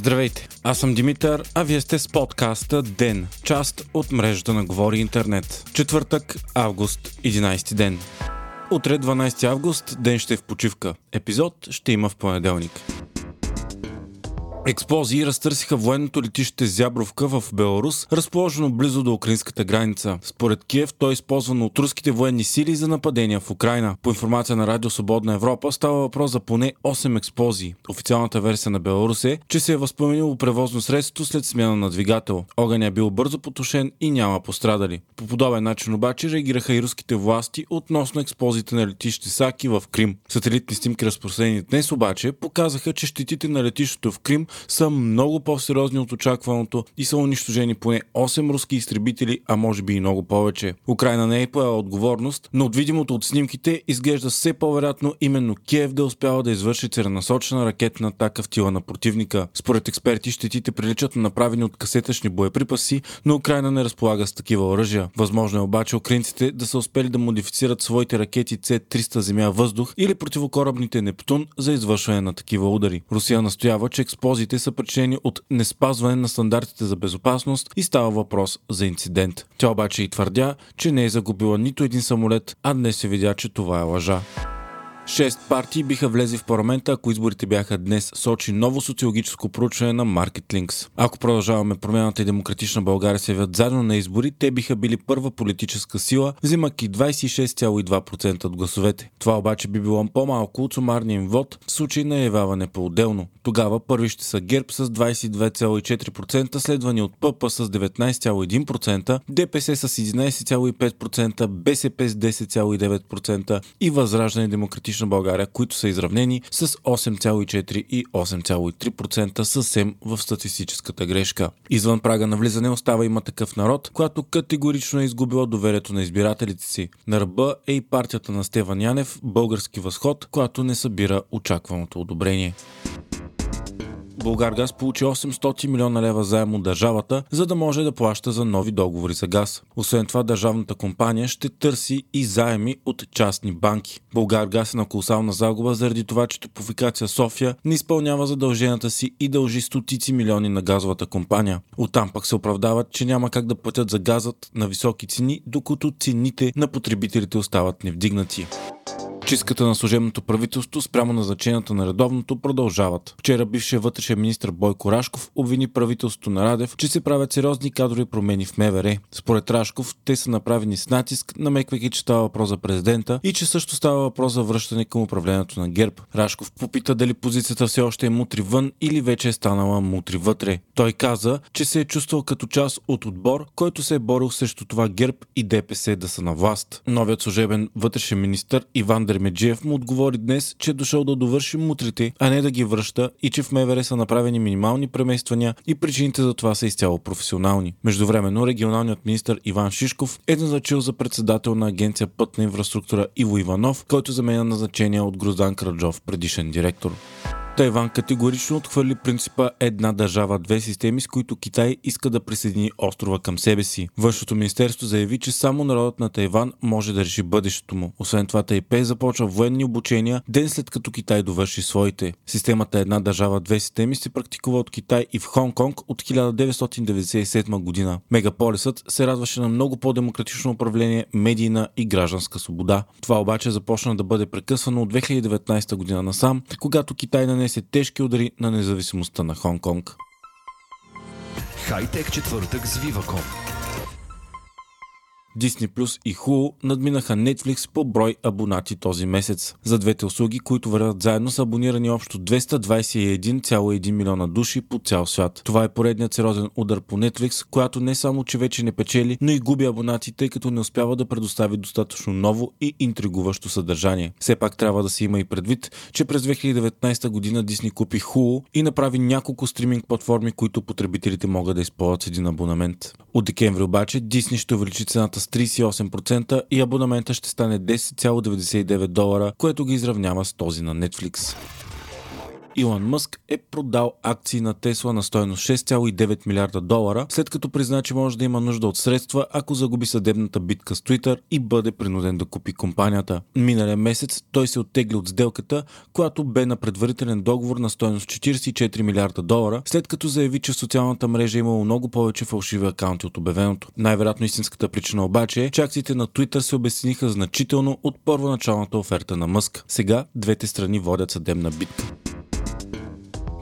Здравейте, аз съм Димитър, а вие сте с подкаста ДЕН, част от мрежата на Говори Интернет. Четвъртък, август, 11 ден. Утре, 12 август, ден ще е в почивка. Епизод ще има в понеделник. Експлозии разтърсиха военното летище Зябровка в Беларус, разположено близо до украинската граница. Според Киев, то е използвано от руските военни сили за нападения в Украина. По информация на Радио Свободна Европа става въпрос за поне 8 експлозии. Официалната версия на Беларус е, че се е възпламенило превозно средство след смяна на двигател. Огън е бил бързо потушен и няма пострадали. По подобен начин обаче реагираха и руските власти относно експлозиите на летище Саки в Крим. Сателитни снимки разпространени днес обаче показаха, че щетите на летището в Крим са много по-сериозни от очакваното и са унищожени поне 8 руски изтребители, а може би и много повече. Украина не е поела отговорност, но от видимото от снимките изглежда все по-вероятно именно Киев да успява да извърши целенасочена ракетна атака в тила на противника. Според експерти, щетите приличат на направени от касетъчни боеприпаси, но Украина не разполага с такива оръжия. Възможно е обаче украинците да са успели да модифицират своите ракети С-300 земя-въздух или противокорабните Нептун за извършване на такива удари. Русия настоява, че експлозиите Инцидентите са причинени от неспазване на стандартите за безопасност и става въпрос за инцидент. Тя обаче и твърдя, че не е загубила нито един самолет, а днес се видя, че това е лъжа. Шест партии биха влезли в парламента, ако изборите бяха днес, сочи ново социологическо проучване на Market Ако продължаваме промяната и демократична България се явят заедно на избори, те биха били първа политическа сила, взимайки 26,2% от гласовете. Това обаче би било по-малко от сумарния им вод в случай на явяване по-отделно. Тогава първи ще са ГЕРБ с 22,4%, следвани от ПП с 19,1%, ДПС с 11,5%, БСП с 10,9% и Възраждане демократична Демократична България, които са изравнени с 8,4 и 8,3% съвсем в статистическата грешка. Извън прага на влизане остава има такъв народ, която категорично е изгубила доверието на избирателите си. На ръба е и партията на Стеван Янев, Български възход, която не събира очакваното одобрение. Българгаз получи 800 милиона лева заем от държавата, за да може да плаща за нови договори за газ. Освен това, държавната компания ще търси и заеми от частни банки. Българгаз е на колосална загуба заради това, че Топофикация София не изпълнява задълженията си и дължи стотици милиони на газовата компания. Оттам пък се оправдават, че няма как да платят за газът на високи цени, докато цените на потребителите остават невдигнати. Чистката на служебното правителство спрямо назначенията на редовното продължават. Вчера бившия вътрешен министр Бойко Рашков обвини правителството на Радев, че се правят сериозни кадрови промени в МВР. Според Рашков, те са направени с натиск, намеквайки, че става въпрос за президента и че също става въпрос за връщане към управлението на ГЕРБ. Рашков попита дали позицията все още е мутри вън или вече е станала мутри вътре. Той каза, че се е чувствал като част от отбор, който се е борил срещу това ГЕРБ и ДПС да са на власт. Новият служебен вътрешен министр Иван Дермеджиев му отговори днес, че е дошъл да довърши мутрите, а не да ги връща и че в МВР са направени минимални премествания и причините за това са изцяло професионални. Междувременно регионалният министр Иван Шишков е назначил за председател на агенция Пътна инфраструктура Иво Иванов, който заменя назначение от Гроздан Краджов, предишен директор. Тайван категорично отхвърли принципа една държава, две системи, с които Китай иска да присъедини острова към себе си. Външното министерство заяви, че само народът на Тайван може да реши бъдещето му. Освен това, Тайпей започва военни обучения ден след като Китай довърши своите. Системата една държава, две системи се практикува от Китай и в Хонг-Конг от 1997 година. Мегаполисът се радваше на много по-демократично управление, медийна и гражданска свобода. Това обаче започна да бъде прекъсвано от 2019 година насам, когато Китай нанесе нанесе тежки удари на независимостта на Хонг-Конг. Хайтек четвъртък с Viva.com Disney Plus и Hulu надминаха Netflix по брой абонати този месец. За двете услуги, които вървят заедно, са абонирани общо 221,1 милиона души по цял свят. Това е поредният сериозен удар по Netflix, която не само, че вече не печели, но и губи абонати, тъй като не успява да предостави достатъчно ново и интригуващо съдържание. Все пак трябва да се има и предвид, че през 2019 година Disney купи Hulu и направи няколко стриминг платформи, които потребителите могат да използват с един абонамент. От декември обаче Disney ще увеличи цената с 38% и абонамента ще стане 10,99 долара, което ги изравнява с този на Netflix. Илон Мъск е продал акции на Тесла на стоеност 6,9 милиарда долара, след като призна, че може да има нужда от средства, ако загуби съдебната битка с Twitter и бъде принуден да купи компанията. Миналия месец той се оттегли от сделката, която бе на предварителен договор на стоеност 44 милиарда долара, след като заяви, че в социалната мрежа е имало много повече фалшиви акаунти от обявеното. Най-вероятно истинската причина обаче е, че акциите на Twitter се обесцениха значително от първоначалната оферта на Мъск. Сега двете страни водят съдебна битка.